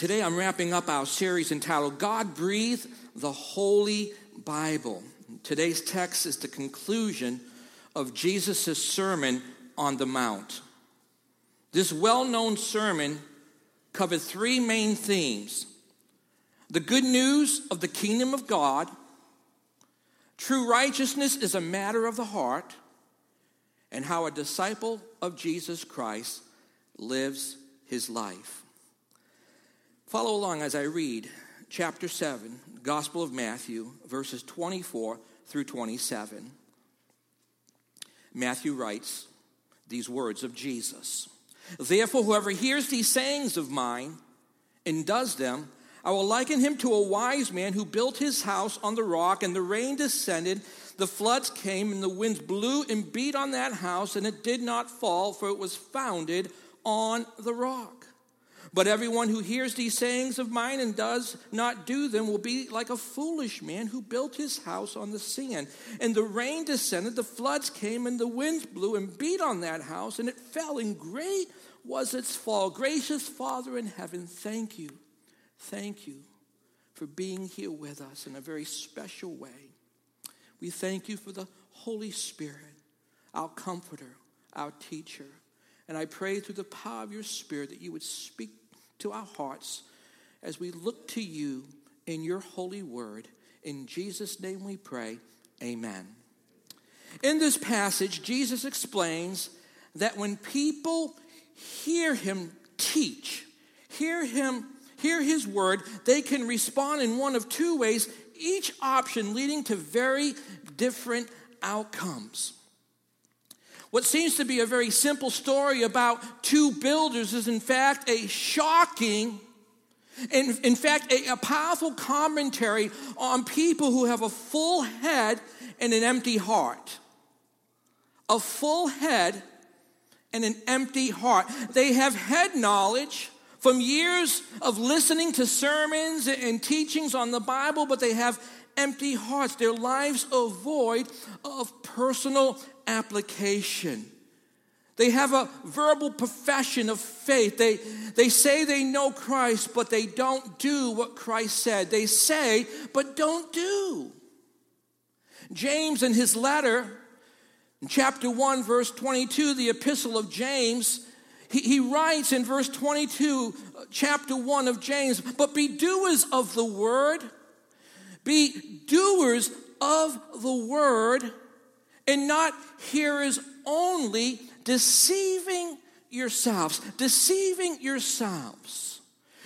Today I'm wrapping up our series entitled God Breathed the Holy Bible. Today's text is the conclusion of Jesus' Sermon on the Mount. This well known sermon covered three main themes the good news of the kingdom of God, true righteousness is a matter of the heart, and how a disciple of Jesus Christ lives his life. Follow along as I read chapter 7, Gospel of Matthew, verses 24 through 27. Matthew writes these words of Jesus Therefore, whoever hears these sayings of mine and does them, I will liken him to a wise man who built his house on the rock, and the rain descended, the floods came, and the winds blew and beat on that house, and it did not fall, for it was founded on the rock. But everyone who hears these sayings of mine and does not do them will be like a foolish man who built his house on the sand. And the rain descended, the floods came, and the winds blew and beat on that house, and it fell, and great was its fall. Gracious Father in heaven, thank you. Thank you for being here with us in a very special way. We thank you for the Holy Spirit, our comforter, our teacher. And I pray through the power of your Spirit that you would speak to our hearts as we look to you in your holy word. In Jesus' name we pray, amen. In this passage, Jesus explains that when people hear him teach, hear him, hear his word, they can respond in one of two ways, each option leading to very different outcomes. What seems to be a very simple story about two builders is, in fact, a shocking, in, in fact, a, a powerful commentary on people who have a full head and an empty heart. A full head and an empty heart. They have head knowledge from years of listening to sermons and teachings on the Bible, but they have empty hearts. Their lives are void of personal application. They have a verbal profession of faith. They, they say they know Christ, but they don't do what Christ said. They say, but don't do. James, in his letter, in chapter 1, verse 22, the epistle of James, he, he writes in verse 22, chapter 1 of James, but be doers of the word, be doers of the word, and not hearers only, deceiving yourselves. Deceiving yourselves.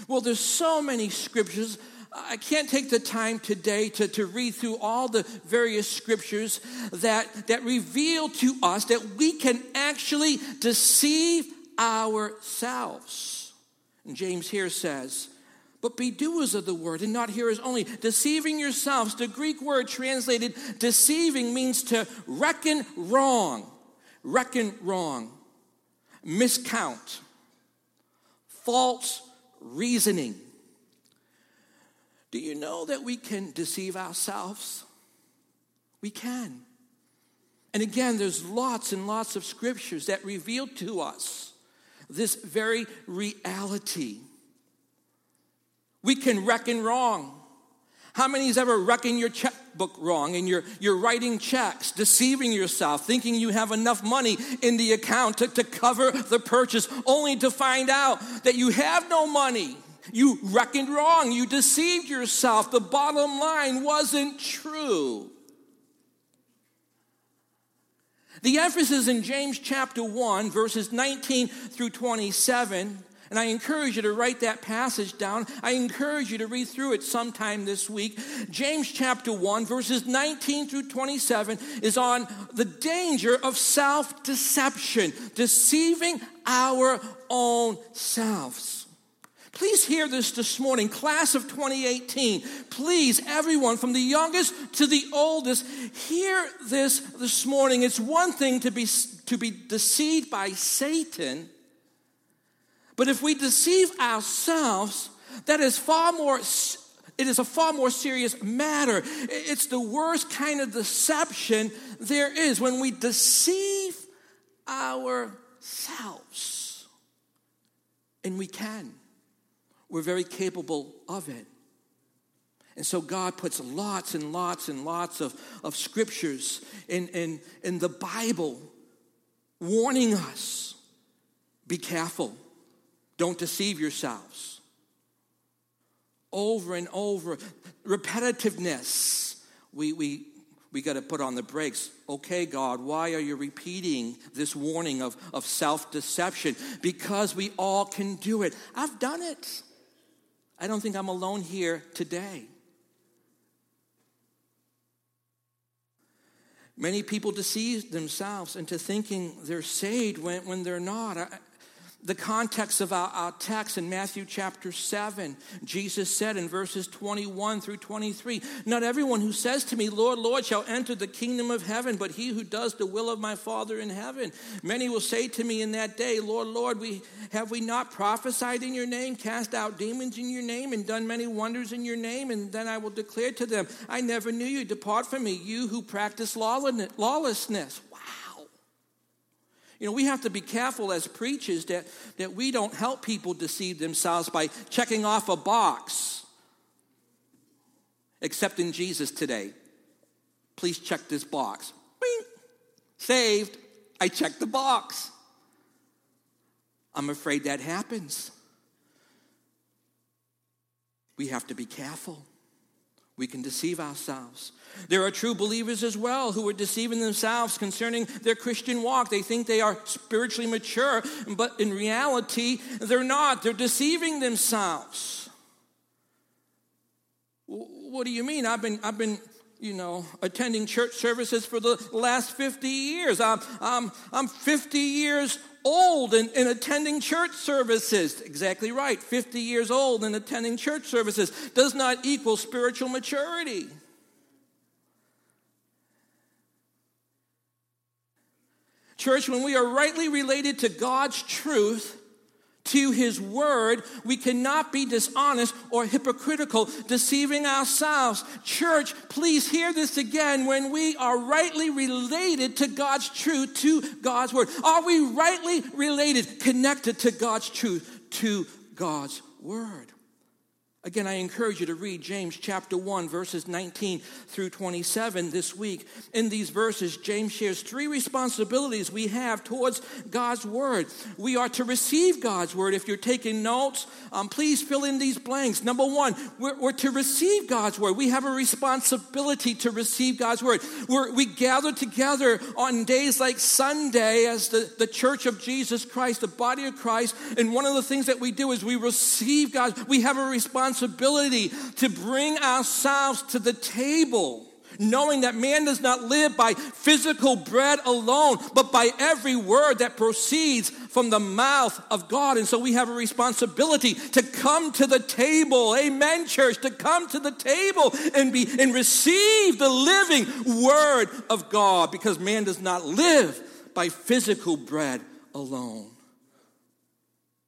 Well, there's so many scriptures. I can't take the time today to, to read through all the various scriptures that, that reveal to us that we can actually deceive ourselves. And James here says, but be doers of the word and not hearers only, deceiving yourselves. The Greek word translated deceiving means to reckon wrong, reckon wrong, miscount, false reasoning. Do you know that we can deceive ourselves? We can. And again, there's lots and lots of scriptures that reveal to us this very reality. We can reckon wrong. How many's ever reckoned your checkbook wrong and you're, you're writing checks, deceiving yourself, thinking you have enough money in the account to, to cover the purchase, only to find out that you have no money? You reckoned wrong. You deceived yourself. The bottom line wasn't true. The emphasis in James chapter 1, verses 19 through 27 and I encourage you to write that passage down. I encourage you to read through it sometime this week. James chapter 1, verses 19 through 27 is on the danger of self deception, deceiving our own selves. Please hear this this morning, class of 2018. Please, everyone from the youngest to the oldest, hear this this morning. It's one thing to be, to be deceived by Satan but if we deceive ourselves, that is far more it is a far more serious matter. It's the worst kind of deception there is when we deceive ourselves. And we can. we're very capable of it. And so God puts lots and lots and lots of, of scriptures in, in, in the Bible warning us be careful, don't deceive yourselves. Over and over, repetitiveness. We, we, we got to put on the brakes. Okay, God, why are you repeating this warning of, of self deception? Because we all can do it. I've done it. I don't think I'm alone here today. Many people deceive themselves into thinking they're saved when, when they're not. I, the context of our, our, text in Matthew chapter 7, Jesus said in verses 21 through 23 Not everyone who says to me, Lord, Lord, shall enter the kingdom of heaven, but he who does the will of my Father in heaven. Many will say to me in that day, Lord, Lord, we, have we not prophesied in your name, cast out demons in your name, and done many wonders in your name? And then I will declare to them, I never knew you. Depart from me, you who practice lawlessness. You know, we have to be careful as preachers that, that we don't help people deceive themselves by checking off a box. Accepting Jesus today. Please check this box. Bing. Saved. I checked the box. I'm afraid that happens. We have to be careful. We can deceive ourselves. There are true believers as well who are deceiving themselves concerning their Christian walk. They think they are spiritually mature, but in reality, they're not. They're deceiving themselves. What do you mean? I've been, I've been you know, attending church services for the last 50 years. I'm, I'm, I'm 50 years old and, attending church services. Exactly right. 50 years old and attending church services does not equal spiritual maturity. Church, when we are rightly related to God's truth, to his word, we cannot be dishonest or hypocritical, deceiving ourselves. Church, please hear this again. When we are rightly related to God's truth, to God's word, are we rightly related, connected to God's truth, to God's word? Again, I encourage you to read James chapter 1, verses 19 through 27 this week. In these verses, James shares three responsibilities we have towards God's word. We are to receive God's word. If you're taking notes, um, please fill in these blanks. Number one, we're, we're, to receive God's word. We have a responsibility to receive God's word. We're, we gather together on days like Sunday as the, the church of Jesus Christ, the body of Christ. And one of the things that we do is we receive God. We have a responsibility responsibility to bring ourselves to the table, knowing that man does not live by physical bread alone, but by every word that proceeds from the mouth of God. And so we have a responsibility to come to the table. Amen, church, to come to the table and be and receive the living word of God because man does not live by physical bread alone.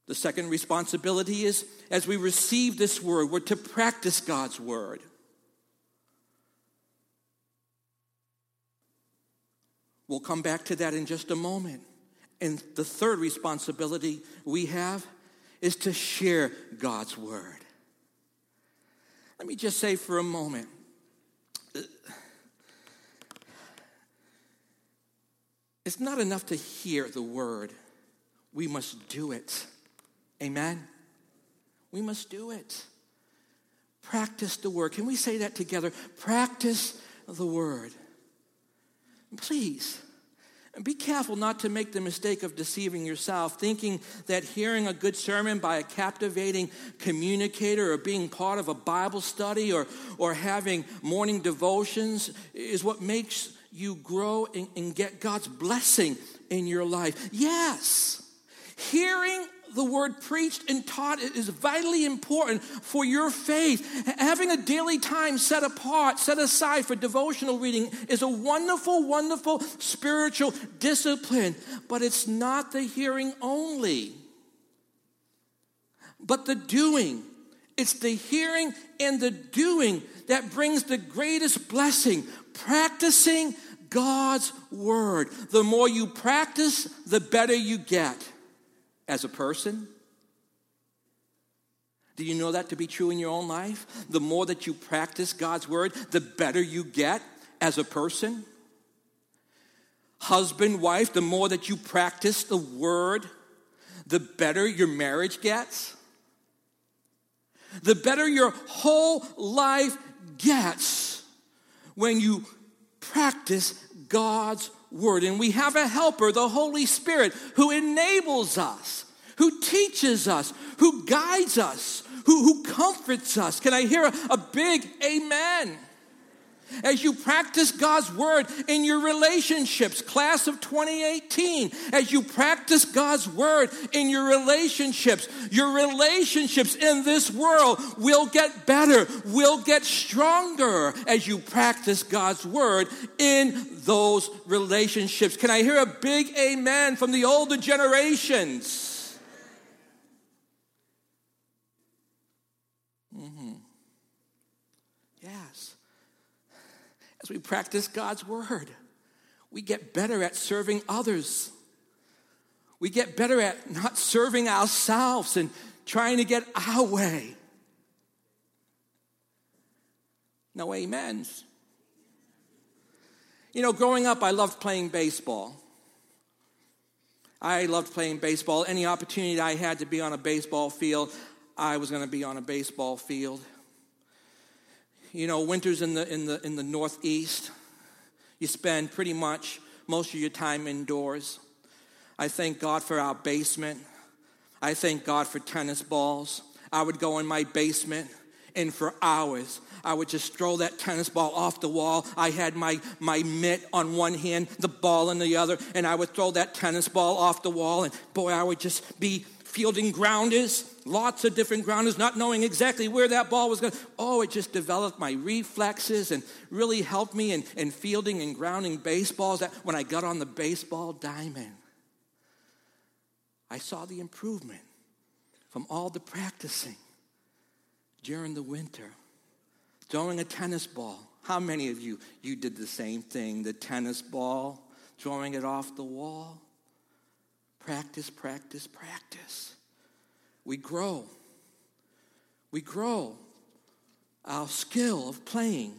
The second responsibility is as we receive this word, we're to practice God's word. We'll come back to that in just a moment. And the third responsibility we have is to share God's word. Let me just say for a moment it's not enough to hear the word, we must do it. Amen? We must do it. Practice the word. Can we say that together? Practice the word. Please. be careful not to make the mistake of deceiving yourself, thinking that hearing a good sermon by a captivating communicator or being part of a Bible study or, or having morning devotions is what makes you grow and, and get God's blessing in your life. Yes, hearing the word preached and taught is vitally important for your faith. Having a daily time set apart, set aside for devotional reading is a wonderful, wonderful spiritual discipline, but it's not the hearing only, but the doing. It's the hearing and the doing that brings the greatest blessing. Practicing God's word. The more you practice, the better you get as a person, Do you know that to be true in your own life? The more that you practice God's word, the better you get as a person. Husband, wife, the more that you practice the word, the better your marriage gets. The better your whole life gets when you practice God's word. And we have a helper, the Holy Spirit, who enables us, who teaches us, who guides us, who, who comforts us. Can I hear a, a big amen? As you practice God's word in your relationships, class of 2018, as you practice God's word in your relationships, your relationships in this world will get better, will get stronger as you practice God's word in those relationships. Can I hear a big amen from the older generations? Mm-hmm. As we practice God's word, we get better at serving others. We get better at not serving ourselves and trying to get our way. No amens. You know, growing up, I loved playing baseball. I loved playing baseball. Any opportunity I had to be on a baseball field, I was going to be on a baseball field you know, winters in the, in the, in the Northeast, you spend pretty much most of your time indoors. I thank God for our basement. I thank God for tennis balls. I would go in my basement and for hours I would just throw that tennis ball off the wall. I had my, my mitt on one hand, the ball in the other, and I would throw that tennis ball off the wall. And boy, I would just be fielding grounders, lots of different grounders, not knowing exactly where that ball was going. Oh, it just developed my reflexes and really helped me in, in fielding and grounding baseballs. That when I got on the baseball diamond, I saw the improvement from all the practicing during the winter. Throwing a tennis ball. How many of you you did the same thing? The tennis ball, throwing it off the wall. Practice, practice, practice. We grow. We grow. Our skill of playing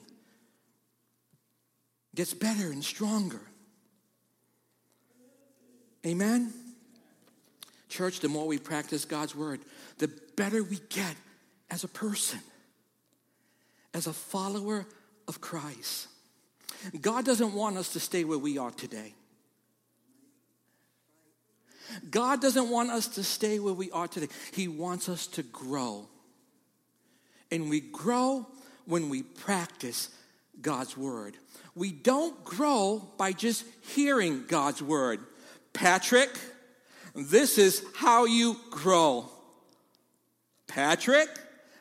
gets better and stronger. Amen? Church, the more we practice God's word, the better we get as a person, as a follower of Christ. God doesn't want us to stay where we are today. God doesn't want us to stay where we are today. He wants us to grow. And we grow when we practice God's word. We don't grow by just hearing God's word. Patrick, this is how you grow. Patrick,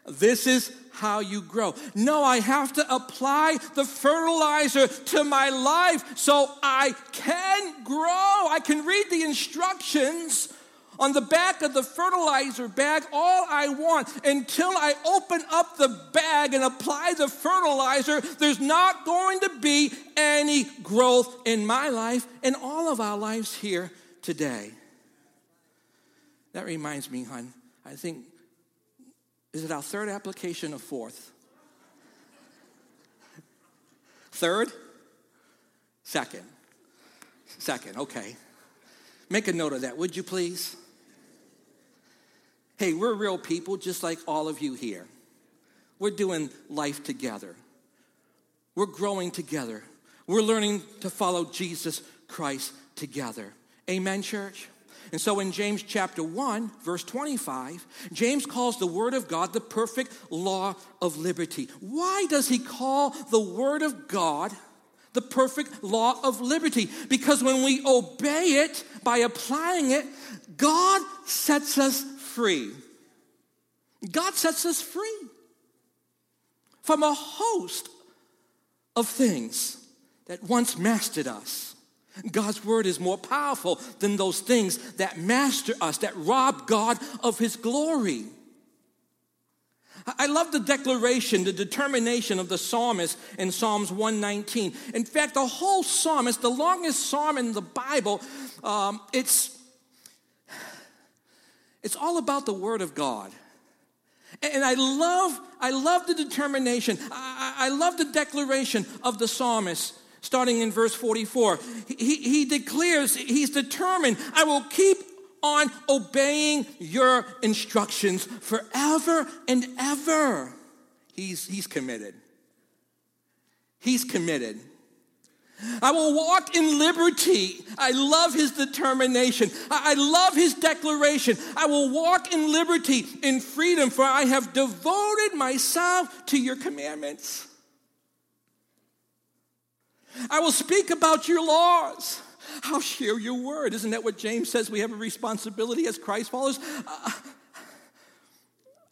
this is how you grow. No, I have to apply the fertilizer to my life so I can grow. I can read the instructions on the back of the fertilizer bag all I want until I open up the bag and apply the fertilizer. There's not going to be any growth in my life and all of our lives here today. That reminds me, hon, I think is it our third application or fourth? Third? Second. Second, okay. Make a note of that, would you please? Hey, we're real people just like all of you here. We're doing life together. We're growing together. We're learning to follow Jesus Christ together. Amen, church? And so in James chapter 1, verse 25, James calls the Word of God the perfect law of liberty. Why does he call the Word of God the perfect law of liberty? Because when we obey it by applying it, God sets us free. God sets us free from a host of things that once mastered us. God's word is more powerful than those things that master us, that rob God of his glory. I love the declaration, the determination of the psalmist in Psalms 119. In fact, the whole psalm is the longest psalm in the Bible. Um, it's, it's all about the word of God. And I love, I love the determination. I, I love the declaration of the psalmist starting in verse 44. He, he declares, he's determined, I will keep on obeying your instructions forever and ever. He's, he's committed. He's committed. I will walk in liberty. I love his determination. I love his declaration. I will walk in liberty, in freedom, for I have devoted myself to your commandments. I will speak about your laws. I'll share your word. Isn't that what James says? We have a responsibility as Christ followers.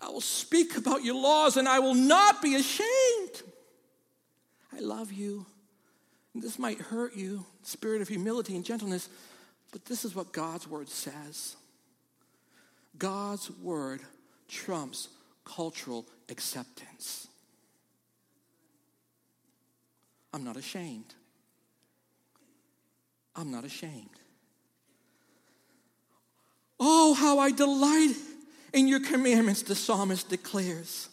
I will speak about your laws and I will not be ashamed. I love you. This might hurt you, spirit of humility and gentleness, but this is what God's word says. God's word trumps cultural acceptance. I'm not ashamed. I'm not ashamed. Oh, how I delight in your commandments, the psalmist declares.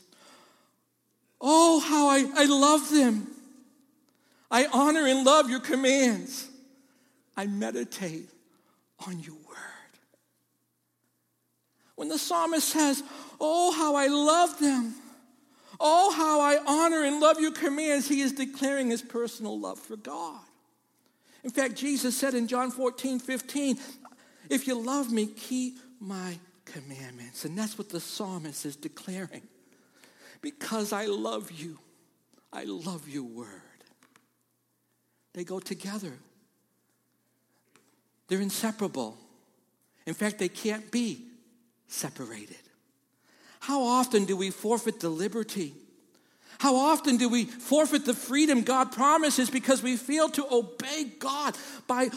Oh, how I, I love them. I honor and love your commands. I meditate on your word. When the psalmist says, Oh, how I love them. Oh, how I honor and love your commands, he is declaring his personal love for God. In fact, Jesus said in John 14, 15, If you love me, keep my commandments. And that's what the psalmist is declaring. Because I love you, I love your word. They go together, they're inseparable. In fact, they can't be separated. How often do we forfeit the liberty? How often do we forfeit the freedom God promises because we fail to obey God by,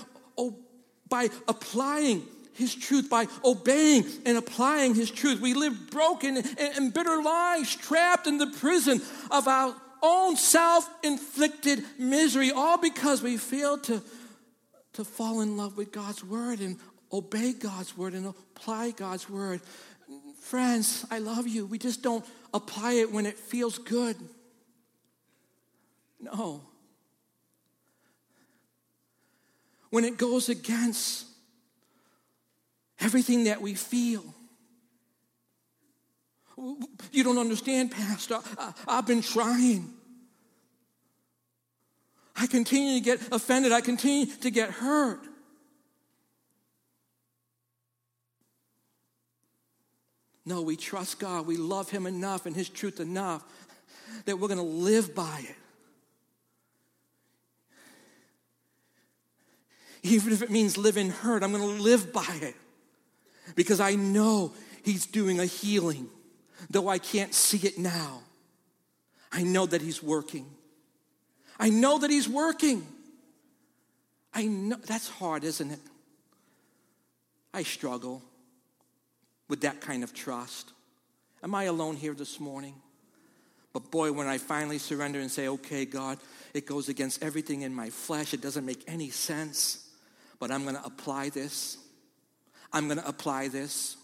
by applying His truth, by obeying and applying His truth? We live broken and bitter lives, trapped in the prison of our own self inflicted misery, all because we failed to, to fall in love with God's word and obey God's word and apply God's word. Friends, I love you. We just don't apply it when it feels good. No. When it goes against everything that we feel. You don't understand, Pastor. I, have been trying. I continue to get offended. I continue to get hurt. No, we trust God. We love Him enough and His truth enough that we're going to live by it. Even if it means living hurt, I'm going to live by it because I know He's doing a healing, though I can't see it now. I know that He's working. I know that He's working. I know that's hard, isn't it? I struggle with that kind of trust. Am I alone here this morning? But boy, when I finally surrender and say, okay, God, it goes against everything in my flesh, it doesn't make any sense, but I'm to apply this. I'm to apply this.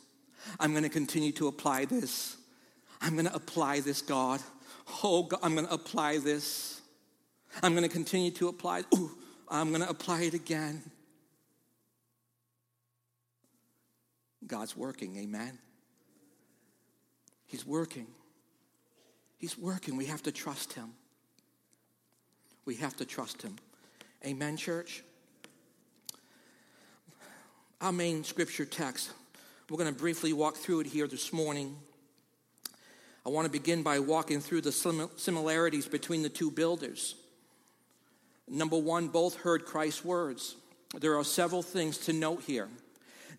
I'm to continue to apply this. I'm to apply this, God. Oh, God, I'm to apply this. I'm to continue to apply. Ooh, I'm to apply it again. God's working, amen? He's working. He's working. We have to trust Him. We have to trust Him. Amen, church? Our main scripture text, we're going to briefly walk through it here this morning. I want to begin by walking through the similarities between the two builders. Number one, both heard Christ's words. There are several things to note here.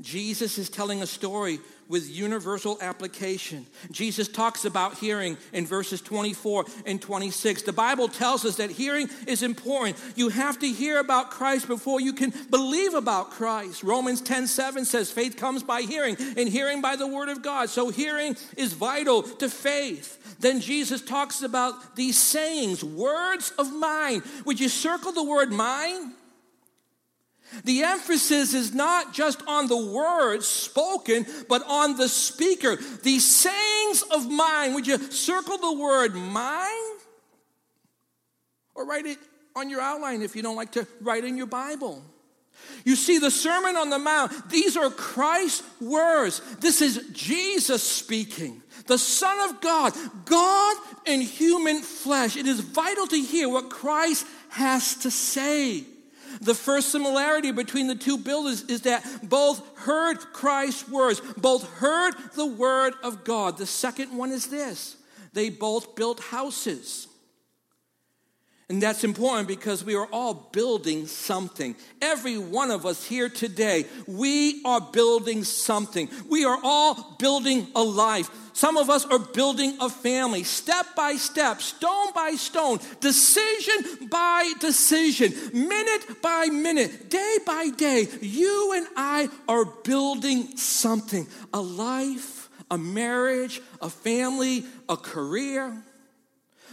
Jesus is telling a story with universal application. Jesus talks about hearing in verses 24 and 26. The Bible tells us that hearing is important. You have to hear about Christ before you can believe about Christ. Romans 10 7 says, faith comes by hearing, and hearing by the word of God. So hearing is vital to faith. Then Jesus talks about these sayings, words of mine. Would you circle the word mine? The emphasis is not just on the words spoken, but on the speaker. These sayings of mine, would you circle the word mine? Or write it on your outline if you don't like to write in your Bible. You see, the Sermon on the Mount, these are Christ's words. This is Jesus speaking, the Son of God, God in human flesh. It is vital to hear what Christ has to say. The first similarity between the two builders is that both heard Christ's words, both heard the word of God. The second one is this they both built houses. And that's important because we are all building something. Every one of us here today, we are building something. We are all building a life. Some of us are building a family, step by step, stone by stone, decision by decision, minute by minute, day by day. You and I are building something a life, a marriage, a family, a career.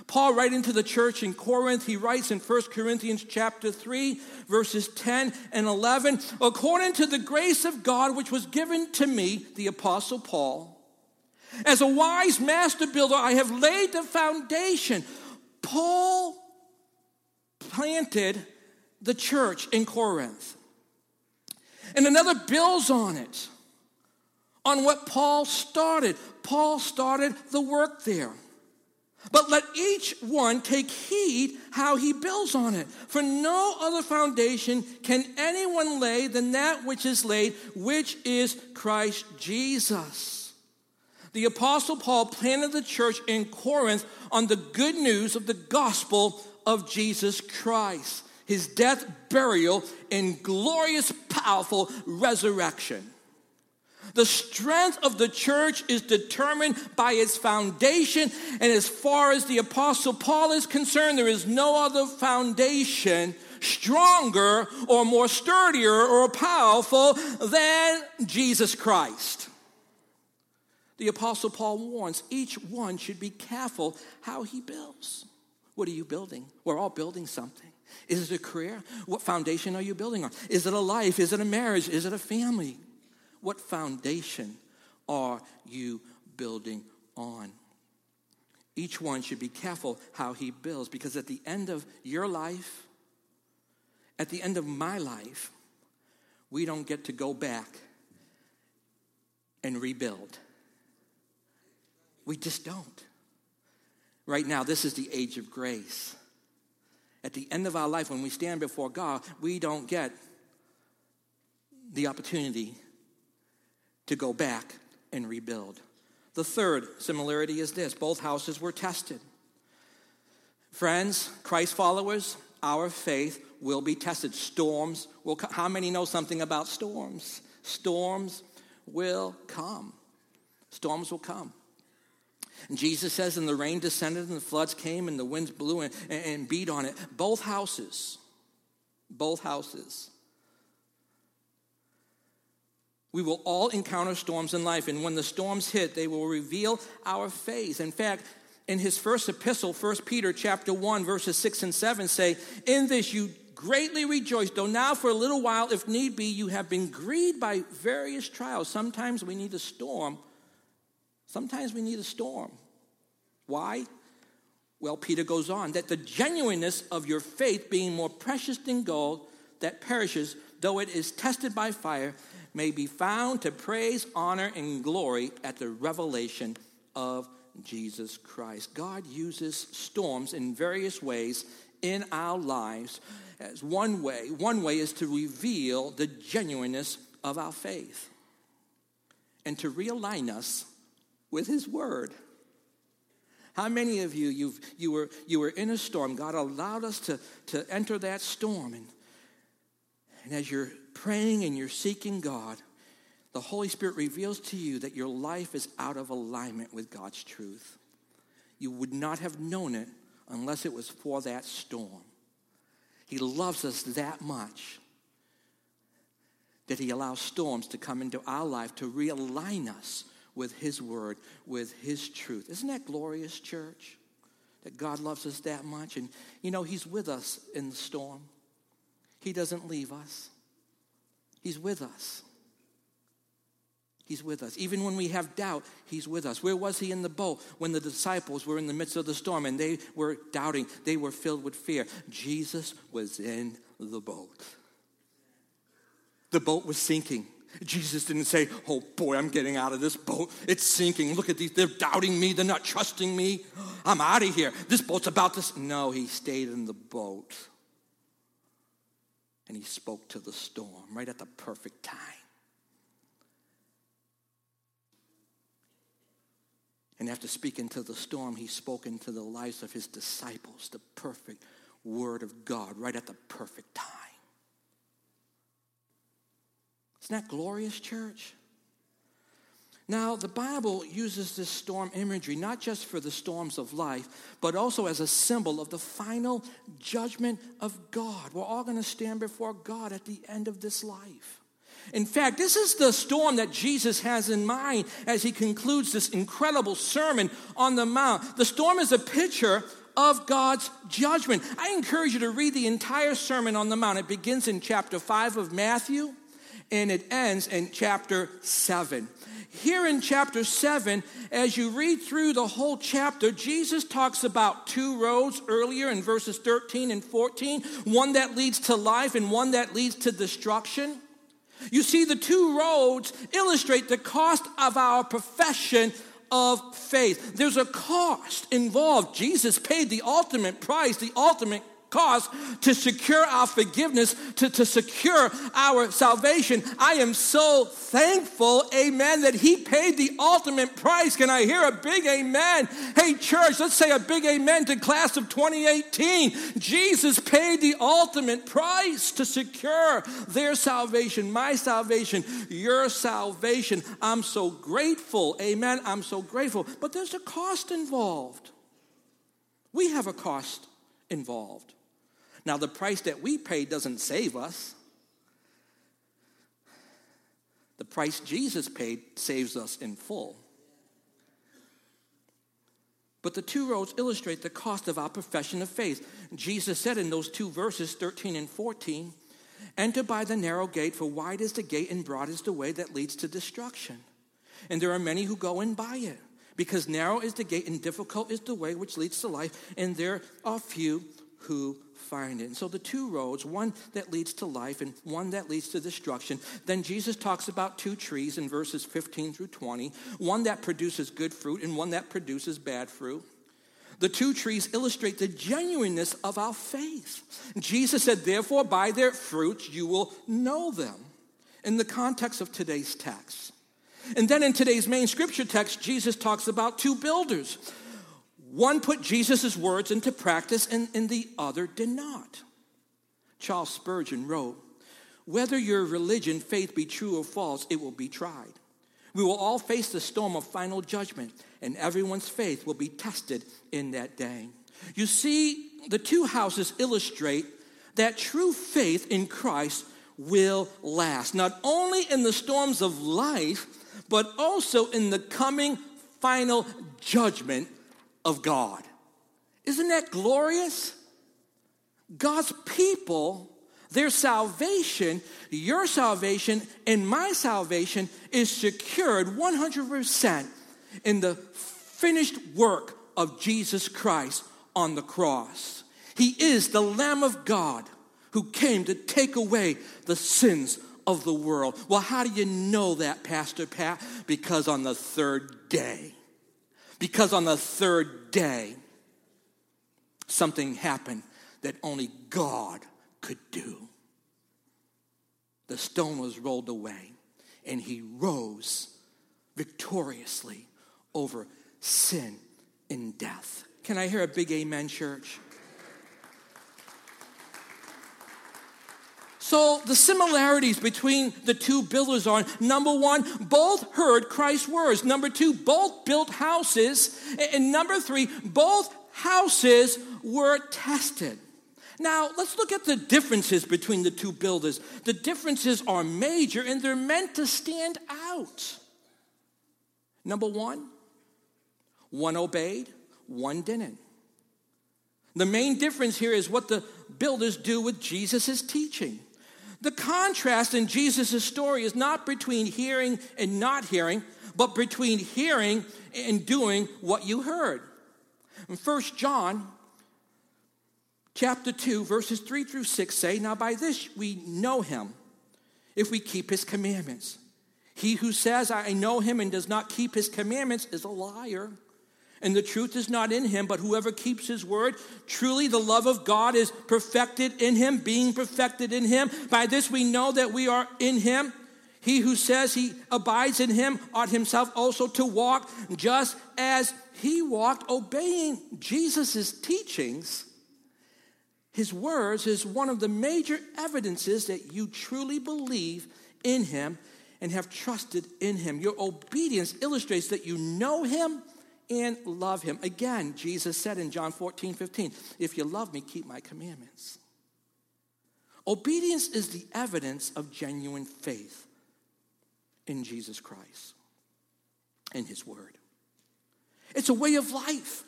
Paul writing to the church in Corinth, he writes in 1 Corinthians chapter 3, verses 10 and 11, according to the grace of God which was given to me, the apostle Paul, as a wise master builder, I have laid the foundation. Paul planted the church in Corinth. And another builds on it, on what Paul started. Paul started the work there. But let each one take heed how he builds on it. For no other foundation can anyone lay than that which is laid, which is Christ Jesus. The Apostle Paul planted the church in Corinth on the good news of the gospel of Jesus Christ, his death, burial, and glorious, powerful resurrection. The strength of the church is determined by its foundation. And as far as the Apostle Paul is concerned, there is no other foundation stronger or more sturdier or powerful than Jesus Christ. The Apostle Paul warns each one should be careful how he builds. What are you building? We're all building something. Is it a career? What foundation are you building on? Is it a life? Is it a marriage? Is it a family? What foundation are you building on? Each one should be careful how he builds because at the end of your life, at the end of my life, we don't get to go back and rebuild. We just don't. Right now, this is the age of grace. At the end of our life, when we stand before God, we don't get the opportunity to go back and rebuild. The third similarity is this both houses were tested. Friends, Christ followers, our faith will be tested. Storms will come. How many know something about storms? Storms will come. Storms will come. And Jesus says, and the rain descended, and the floods came, and the winds blew and, and beat on it. Both houses, both houses we will all encounter storms in life, and when the storms hit, they will reveal our faith. In fact, in his first epistle, 1 Peter chapter 1, verses 6 and 7 say, In this you greatly rejoice, though now for a little while, if need be, you have been grieved by various trials. Sometimes we need a storm. Sometimes we need a storm. Why? Well, Peter goes on that the genuineness of your faith, being more precious than gold that perishes, though it is tested by fire, may be found to praise, honor, and glory at the revelation of Jesus Christ. God uses storms in various ways in our lives as one way. One way is to reveal the genuineness of our faith and to realign us with His Word. How many of you you've, you were you were in a storm? God allowed us to, to enter that storm, and, and as you're praying and you're seeking God, the Holy Spirit reveals to you that your life is out of alignment with God's truth. You would not have known it unless it was for that storm. He loves us that much that He allows storms to come into our life to realign us with His Word, with His truth. Isn't that glorious, church? That God loves us that much. And you know, He's with us in the storm, He doesn't leave us. He's with us. He's with us. Even when we have doubt, He's with us. Where was He in the boat when the disciples were in the midst of the storm and they were doubting? They were filled with fear. Jesus was in the boat. The boat was sinking. Jesus didn't say, Oh boy, I'm getting out of this boat. It's sinking. Look at these. They're doubting me. They're not trusting me. I'm out of here. This boat's about to. No, he stayed in the boat. And he spoke to the storm right at the perfect time. And after speaking to the storm, he spoke into the lives of his disciples the perfect word of God right at the perfect time. Isn't that glorious, church? Now, the Bible uses this storm imagery not just for the storms of life, but also as a symbol of the final judgment of God. We're all going to stand before God at the end of this life. In fact, this is the storm that Jesus has in mind as he concludes this incredible sermon on the Mount. The storm is a picture of God's judgment. I encourage you to read the entire Sermon on the Mount. It begins in chapter 5 of Matthew and it ends in chapter 7. Here in chapter 7, as you read through the whole chapter, Jesus talks about two roads earlier in verses 13 and 14 one that leads to life and one that leads to destruction. You see, the two roads illustrate the cost of our profession of faith. There's a cost involved. Jesus paid the ultimate price, the ultimate cost to secure our forgiveness, to, to secure our salvation. I am so thankful, amen, that He paid the ultimate price. Can I hear a big amen? Hey, church, let's say a big amen to class of 2018. Jesus paid the ultimate price to secure their salvation, my salvation, your salvation. I'm so grateful, amen. I'm so grateful. But there's a cost involved. We have a cost involved. Now, the price that we pay doesn't save us. The price Jesus paid saves us in full. But the two roads illustrate the cost of our profession of faith. Jesus said in those two verses, 13 and 14, Enter by the narrow gate, for wide is the gate and broad is the way that leads to destruction. And there are many who go in by it, because narrow is the gate and difficult is the way which leads to life, and there are few who find it. And so the two roads, one that leads to life and one that leads to destruction. Then Jesus talks about two trees in verses 15 through 20, one that produces good fruit and one that produces bad fruit. The two trees illustrate the genuineness of our faith. Jesus said, Therefore, by their fruits you will know them. In the context of today's text. And then in today's main scripture text, Jesus talks about two builders one put Jesus' words into practice and, and the other did not. Charles Spurgeon wrote, Whether your religion, faith be true or false, it will be tried. We will all face the storm of final judgment, and everyone's faith will be tested in that day. You see, the two houses illustrate that true faith in Christ will last, not only in the storms of life, but also in the coming final judgment of God. Isn't that glorious? God's people, their salvation, your salvation, and my salvation is secured 100% in the finished work of Jesus Christ on the cross. He is the Lamb of God who came to take away the sins of the world. Well, how do you know that, Pastor Pat? Because on the third day, because on the third day, something happened that only God could do. The stone was rolled away, and he rose victoriously over sin and death. Can I hear a big amen, church? So the similarities between the two builders are number one, both heard Christ's words. Number two, both built houses. And number three, both houses were tested. Now, let's look at the differences between the two builders. The differences are major and they're meant to stand out. Number one, one obeyed, one didn't. The main difference here is what the builders do with Jesus' teaching. The contrast in Jesus' story is not between hearing and not hearing, but between hearing and doing what you heard. In 1 John chapter 2, verses 3 through 6 say, Now by this we know him, if we keep his commandments. He who says, I know him and does not keep his commandments is a liar. And the truth is not in him, but whoever keeps his word, truly the love of God is perfected in him, being perfected in him. By this we know that we are in him. He who says he abides in him ought himself also to walk just as he walked, obeying Jesus' teachings. His words is one of the major evidences that you truly believe in him and have trusted in him. Your obedience illustrates that you know him and love him. Again, Jesus said in John 14, 15, if you love me, keep my commandments. Obedience is the evidence of genuine faith in Jesus Christ and his word. It's a way of life.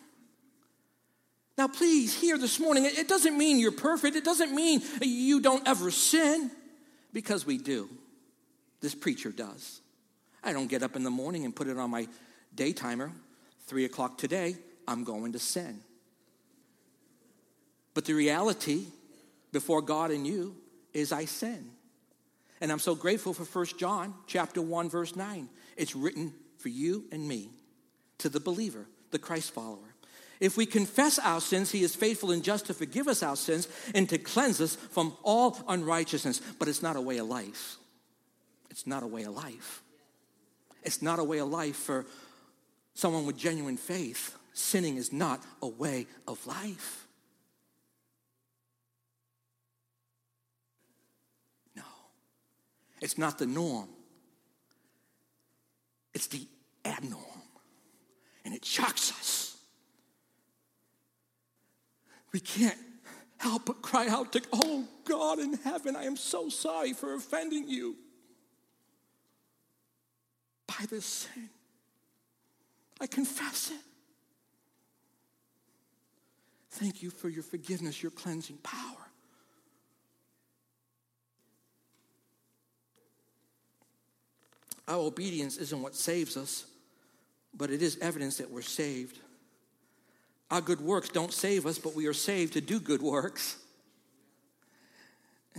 Now, please hear this morning, it doesn't mean you're perfect. It doesn't mean you don't ever sin, because we do. This preacher does. I don't get up in the morning and put it on my day timer. Three o'clock today, I'm going to sin. But the reality before God and you is I sin. And I'm so grateful for 1 John chapter 1 verse 9. It's written for you and me to the believer, the Christ follower. If we confess our sins, he is faithful and just to forgive us our sins and to cleanse us from all unrighteousness. But it's not a way of life. It's not a way of life. It's not a way of life for someone with genuine faith. Sinning is not a way of life. No. It's not the norm. It's the abnorm. And it shocks us. We can't help but cry out to, oh God in heaven, I am so sorry for offending you by this sin. I confess it. Thank you for your forgiveness, your cleansing power. Our obedience isn't what saves us, but it is evidence that we're saved. Our good works don't save us, but we are saved to do good works.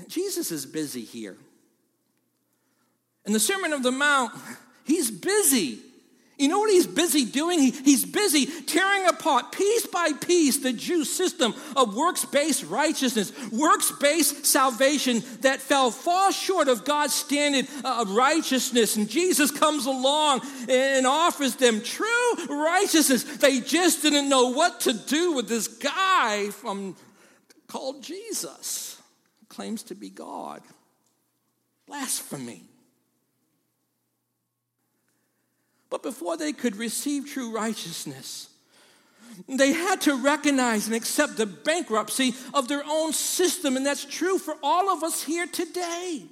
Jesus is busy here. In the Sermon of the Mount, He's busy. You know what he's busy doing? He, he's busy tearing apart piece by piece the Jew system of works based righteousness, works based salvation that fell far short of God's standard uh, of righteousness. And Jesus comes along and offers them true righteousness. They just didn't know what to do with this guy from called Jesus, claims to be God. Blasphemy. But before they could receive true righteousness, they had to recognize and accept the bankruptcy of their own system, and that's true for all of us here today.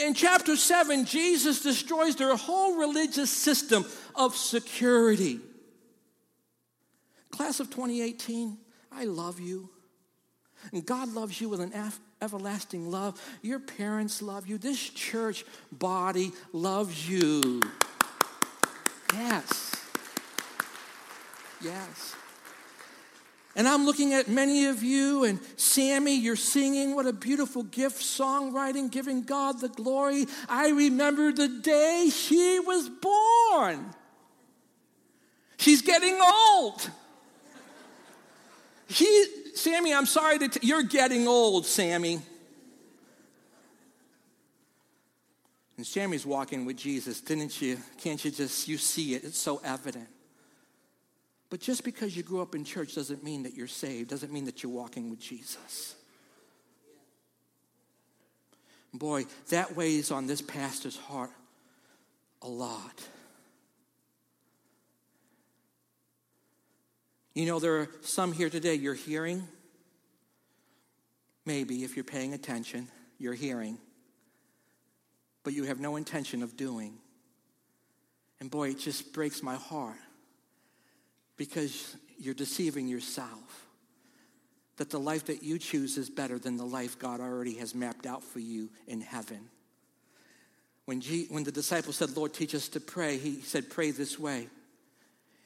In chapter 7, Jesus destroys their whole religious system of security. Class of 2018, I love you. And God loves you with an everlasting love. Your parents love you. This church body loves you. Yes. Yes. And I'm looking at many of you, and Sammy, you're singing. What a beautiful gift, songwriting, giving God the glory. I remember the day she was born. She's getting old. She, Sammy, I'm sorry to, t- you're getting old, Sammy. And Sammy's walking with Jesus, didn't you? Can't you just, you see it? It's so evident. But just because you grew up in church doesn't mean that you're saved, doesn't mean that you're walking with Jesus. Boy, that weighs on this pastor's heart a lot. You know, there are some here today, you're hearing. Maybe if you're paying attention, you're hearing but you have no intention of doing. And boy, it just breaks my heart because you're deceiving yourself. that the life that you choose is better than the life God already has mapped out for you in heaven. When, G, when the disciples said, Lord, teach us to pray, he said, Pray this way.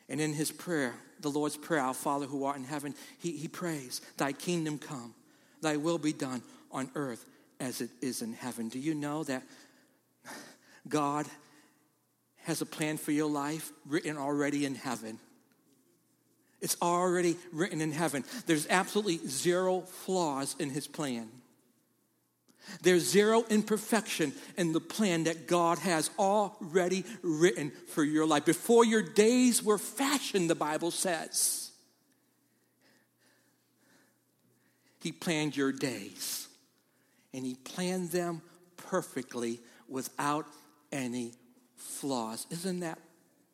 And in his prayer, the Lord's Prayer, Our Father who art in heaven, he, he prays, Thy kingdom come, Thy will be done on earth as it is in heaven. Do you know that God has a plan for your life written already in heaven? It's already written in heaven. There's absolutely zero flaws in his plan. There's zero imperfection in the plan that God has already written for your life. Before your days were fashioned, the Bible says, He planned your days. And He planned them perfectly without any flaws. Isn't that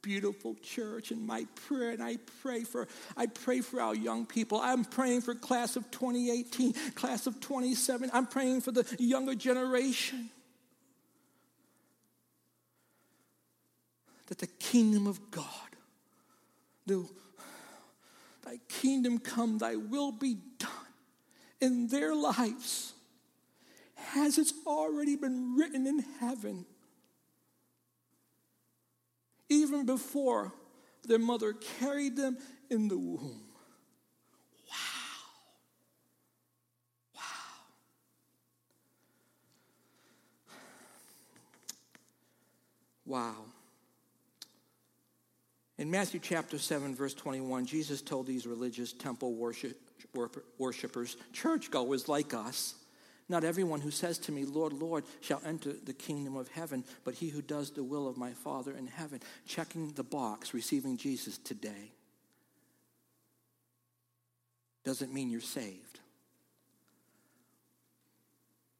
beautiful church and my prayer and I pray for I pray for our young people. I'm praying for class of 2018, class of 27. I'm praying for the younger generation. That the kingdom of God, the, thy kingdom come, thy will be done in their lives as it's already been written in heaven even before their mother carried them in the womb. Wow. Wow. Wow. In Matthew chapter 7, verse 21, Jesus told these religious temple worship, worshipers, churchgoers like us, not everyone who says to me, Lord, Lord, shall enter the kingdom of heaven, but he who does the will of my Father in heaven. Checking the box, receiving Jesus today, doesn't mean you're saved.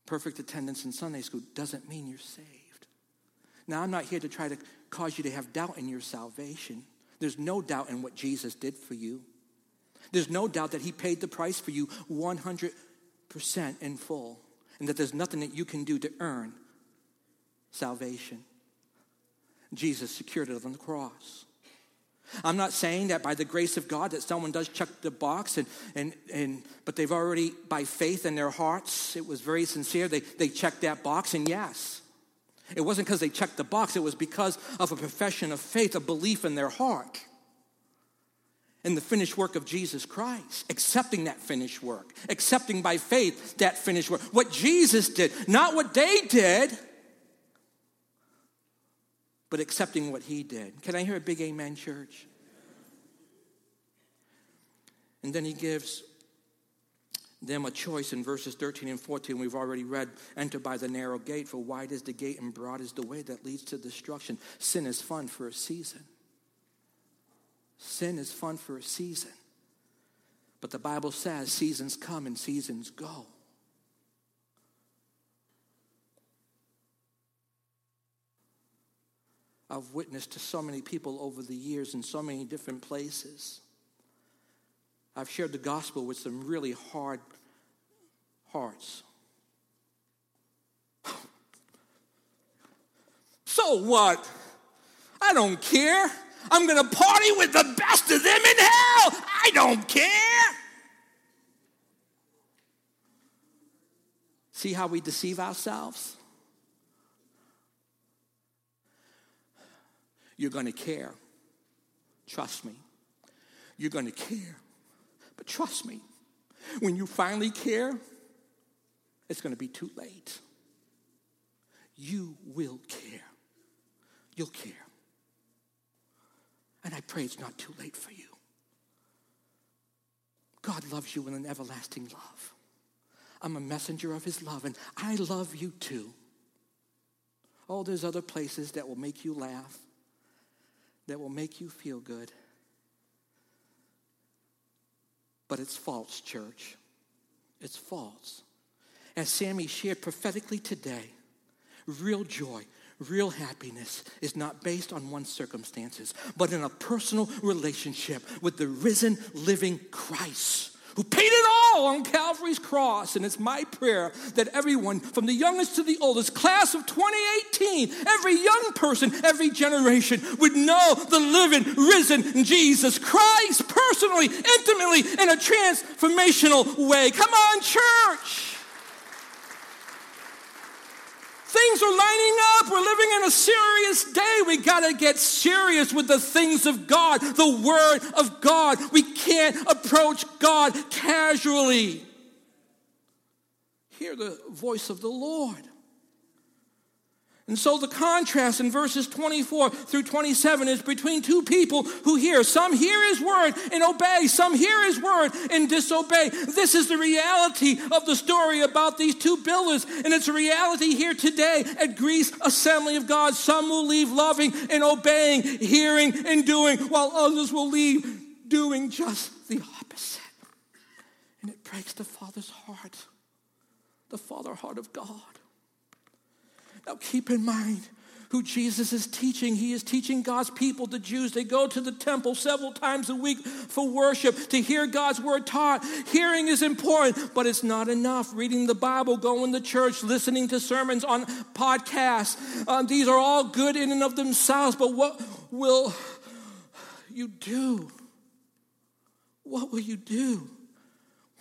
Perfect attendance in Sunday school doesn't mean you're saved. Now, I'm not here to try to cause you to have doubt in your salvation. There's no doubt in what Jesus did for you. There's no doubt that he paid the price for you 100 percent in full, and that there's nothing that you can do to earn salvation. Jesus secured it on the cross. I'm not saying that by the grace of God that someone does check the box and, and, and but they've already by faith in their hearts, it was very sincere, they, they checked that box and yes. It wasn't because they checked the box, it was because of a profession of faith, a belief in their heart in the finished work of Jesus Christ, accepting that finished work, accepting by faith that finished work. What Jesus did, not what they did, but accepting what he did. Can I hear a big amen, church? And then he gives them a choice in verses 13 and 14. We've already read, enter by the narrow gate, for wide is the gate and broad is the way that leads to destruction. Sin is fun for a season. Sin is fun for a season. But the Bible says seasons come and seasons go. I've witnessed to so many people over the years in so many different places. I've shared the gospel with some really hard hearts. so what? I don't care. I'm going to party with the best of them in hell. I don't care. See how we deceive ourselves? You're going to care. Trust me. You're going to care. But trust me, when you finally care, it's going to be too late. You will care. You'll care. And I pray it's not too late for you. God loves you with an everlasting love. I'm a messenger of his love, and I love you too. Oh, there's other places that will make you laugh, that will make you feel good. But it's false, church. It's false. As Sammy shared prophetically today, real joy, Real happiness is not based on one's circumstances, but in a personal relationship with the risen, living Christ who paid it all on Calvary's cross. And it's my prayer that everyone, from the youngest to the oldest, class of 2018, every young person, every generation, would know the living, risen Jesus Christ personally, intimately, in a transformational way. Come on, church. Things are lining up. We're living in a serious day. We got to get serious with the things of God, the Word of God. We can't approach God casually. Hear the voice of the Lord. And so the contrast in verses 24 through 27 is between two people who hear. Some hear his word and obey, some hear his word and disobey. This is the reality of the story about these two builders, and it's a reality here today at Greece Assembly of God. Some will leave loving and obeying, hearing and doing, while others will leave doing just the opposite. And it breaks the Father's heart, the Father heart of God. Now, keep in mind who Jesus is teaching. He is teaching God's people, the Jews. They go to the temple several times a week for worship to hear God's word taught. Hearing is important, but it's not enough. Reading the Bible, going to church, listening to sermons on podcasts, um, these are all good in and of themselves, but what will you do? What will you do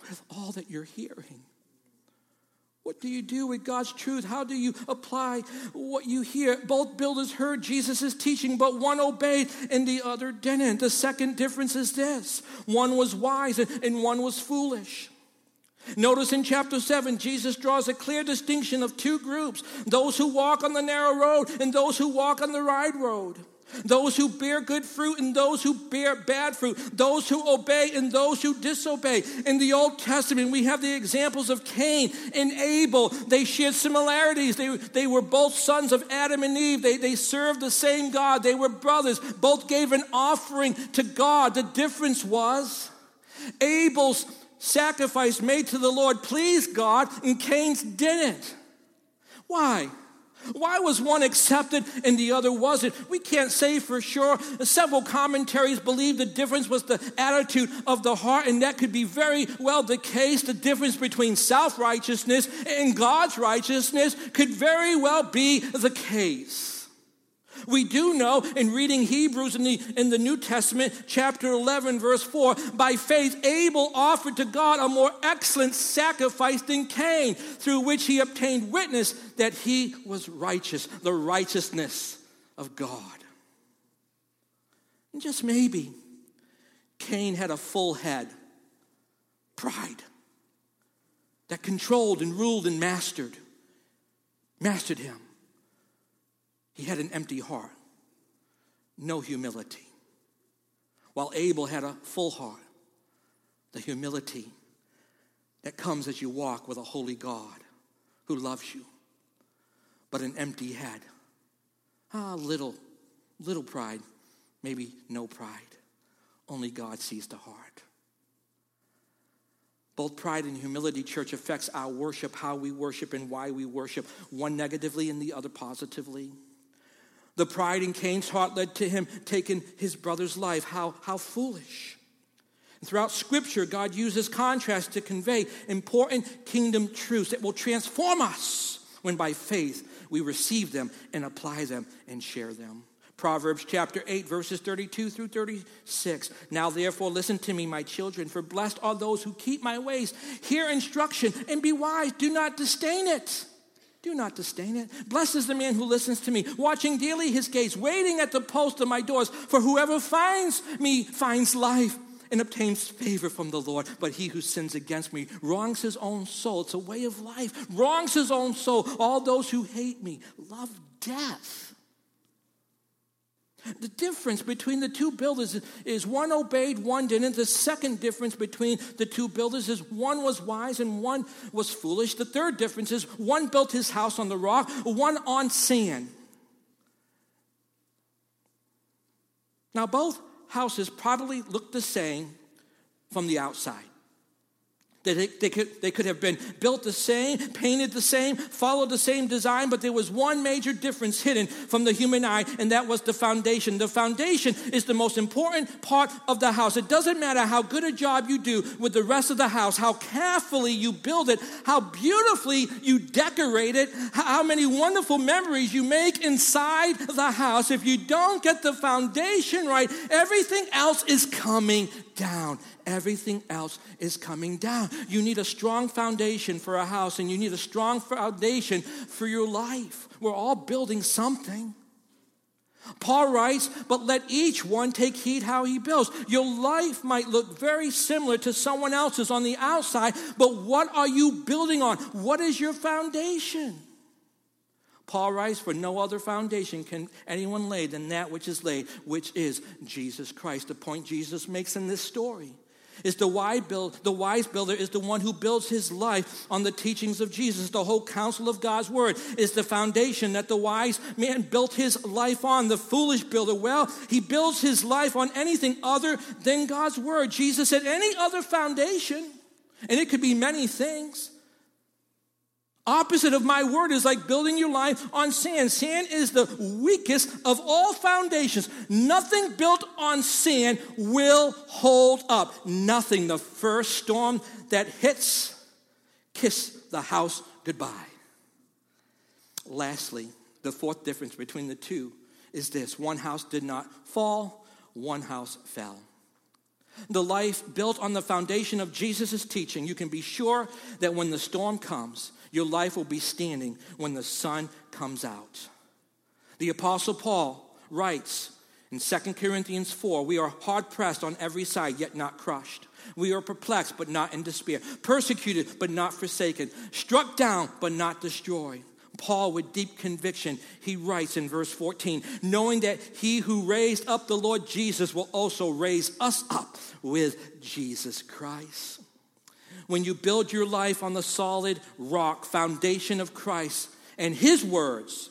with all that you're hearing? What do you do with God's truth? How do you apply what you hear? Both builders heard Jesus' teaching, but one obeyed and the other didn't. The second difference is this one was wise and one was foolish. Notice in chapter 7, Jesus draws a clear distinction of two groups those who walk on the narrow road and those who walk on the wide road those who bear good fruit and those who bear bad fruit, those who obey and those who disobey. In the Old Testament, we have the examples of Cain and Abel. They shared similarities. They, they were both sons of Adam and Eve. They, they served the same God. They were brothers. Both gave an offering to God. The difference was Abel's sacrifice made to the Lord pleased God, and Cain's didn't. Why? Why was one accepted and the other wasn't? We can't say for sure. Several commentaries believe the difference was the attitude of the heart, and that could be very well the case. The difference between self righteousness and God's righteousness could very well be the case. We do know in reading Hebrews in the, in the New Testament, chapter 11, verse 4, by faith, Abel offered to God a more excellent sacrifice than Cain, through which he obtained witness that he was righteous, the righteousness of God. And just maybe, Cain had a full head, pride, that controlled and ruled and mastered, mastered him. He had an empty heart, no humility. While Abel had a full heart, the humility that comes as you walk with a holy God who loves you, but an empty head. Ah, little, little pride, maybe no pride. Only God sees the heart. Both pride and humility, church, affects our worship, how we worship, and why we worship, one negatively and the other positively. The pride in Cain's heart led to him taking his brother's life. How, how foolish. And throughout Scripture, God uses contrast to convey important kingdom truths that will transform us when by faith we receive them and apply them and share them. Proverbs chapter 8, verses 32 through 36. Now, therefore, listen to me, my children, for blessed are those who keep my ways. Hear instruction and be wise. Do not disdain it. Do not disdain it. Blessed is the man who listens to me, watching daily his gates, waiting at the post of my doors. For whoever finds me finds life and obtains favor from the Lord. But he who sins against me wrongs his own soul. It's a way of life, wrongs his own soul. All those who hate me love death. The difference between the two builders is one obeyed, one didn't. The second difference between the two builders is one was wise and one was foolish. The third difference is one built his house on the rock, one on sand. Now, both houses probably looked the same from the outside. They, they, could, they could have been built the same, painted the same, followed the same design, but there was one major difference hidden from the human eye, and that was the foundation. The foundation is the most important part of the house. It doesn't matter how good a job you do with the rest of the house, how carefully you build it, how beautifully you decorate it, how many wonderful memories you make inside the house. If you don't get the foundation right, everything else is coming down. Everything else is coming down. You need a strong foundation for a house, and you need a strong foundation for your life. We're all building something. Paul writes, but let each one take heed how he builds. Your life might look very similar to someone else's on the outside, but what are you building on? What is your foundation? Paul writes, For no other foundation can anyone lay than that which is laid, which is Jesus Christ. The point Jesus makes in this story is the wise, build, the wise builder is the one who builds his life on the teachings of Jesus. The whole counsel of God's word is the foundation that the wise man built his life on. The foolish builder, well, he builds his life on anything other than God's word. Jesus said, any other foundation, and it could be many things Opposite of my word is like building your life on sand. Sand is the weakest of all foundations. Nothing built on sand will hold up. Nothing. The first storm that hits, kiss the house goodbye. Lastly, the fourth difference between the two is this one house did not fall, one house fell. The life built on the foundation of Jesus' teaching, you can be sure that when the storm comes, your life will be standing when the sun comes out. The Apostle Paul writes in 2 Corinthians 4 We are hard pressed on every side, yet not crushed. We are perplexed, but not in despair. Persecuted, but not forsaken. Struck down, but not destroyed. Paul, with deep conviction, he writes in verse 14, knowing that he who raised up the Lord Jesus will also raise us up with Jesus Christ when you build your life on the solid rock foundation of Christ and His words,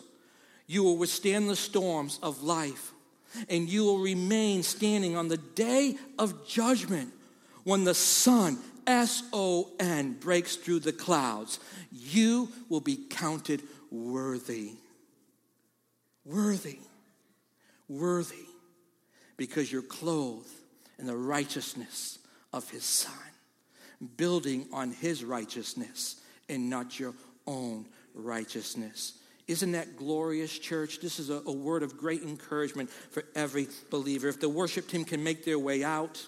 you will withstand the storms of life and you will remain standing on the day of judgment when the sun, S O N, breaks through the clouds. You will be counted worthy. Worthy. Worthy. Because you're clothed in the righteousness of His Son building on his righteousness and not your own righteousness. Isn't that glorious, church? This is a, a, word of great encouragement for every believer. If the worship team can make their way out,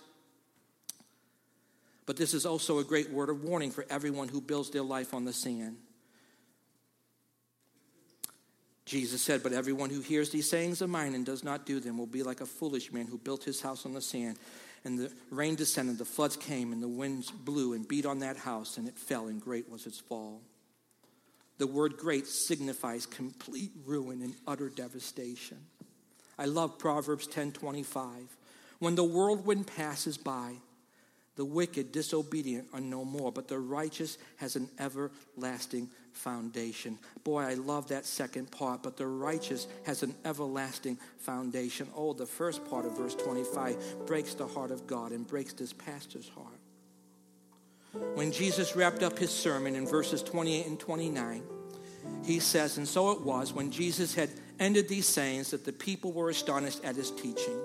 but this is also a great word of warning for everyone who builds their life on the sand. Jesus said, But everyone who hears these sayings of mine and does not do them will be like a foolish man who built his house on the sand and the rain descended, the floods came, and the winds blew and beat on that house, and it fell, and great was its fall. The word great signifies complete ruin and utter devastation. I love Proverbs 10:25. When the whirlwind passes by, the wicked, disobedient are no more, but the righteous has an everlasting foundation. Boy, I love that second part, but the righteous has an everlasting foundation. Oh, the first part of verse 25 breaks the heart of God and breaks this pastor's heart. When Jesus wrapped up his sermon in verses 28 and 29, he says, And so it was when Jesus had ended these sayings that the people were astonished at his teaching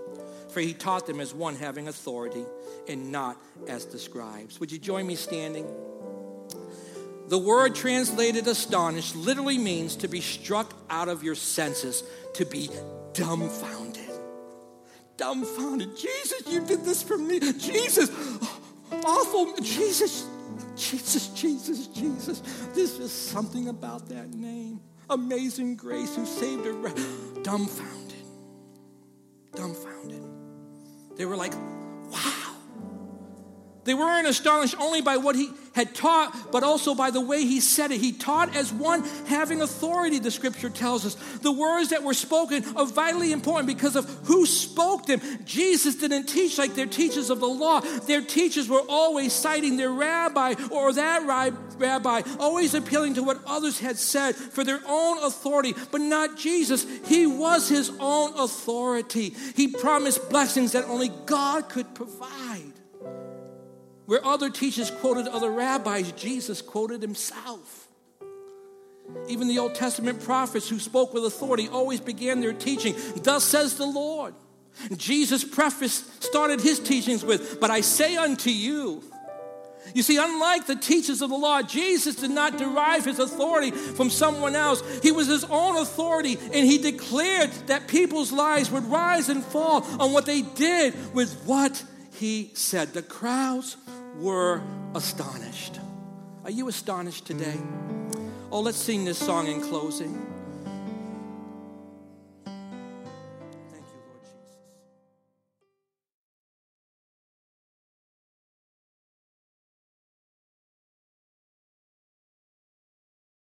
for he taught them as one having authority and not as the scribes. Would you join me standing? The word translated astonished literally means to be struck out of your senses, to be dumbfounded. Dumbfounded. Jesus, you did this for me. Jesus, awful. Jesus, Jesus, Jesus, Jesus. There's just something about that name. Amazing grace who saved a dumbfounded. Dumbfounded. They were like. They weren't astonished only by what he had taught, but also by the way he said it. He taught as one having authority, the scripture tells us. The words that were spoken are vitally important because of who spoke them. Jesus didn't teach like their teachers of the law. Their teachers were always citing their rabbi or that rabbi, always appealing to what others had said for their own authority, but not Jesus. He was his own authority. He promised blessings that only God could provide. Where other teachers quoted other rabbis, Jesus quoted himself. Even the Old Testament prophets who spoke with authority always began their teaching, Thus says the Lord. Jesus' preface started his teachings with, But I say unto you, you see, unlike the teachers of the law, Jesus did not derive his authority from someone else. He was his own authority, and he declared that people's lives would rise and fall on what they did with what he said. The crowds were astonished. Are you astonished today? Oh, let's sing this song in closing.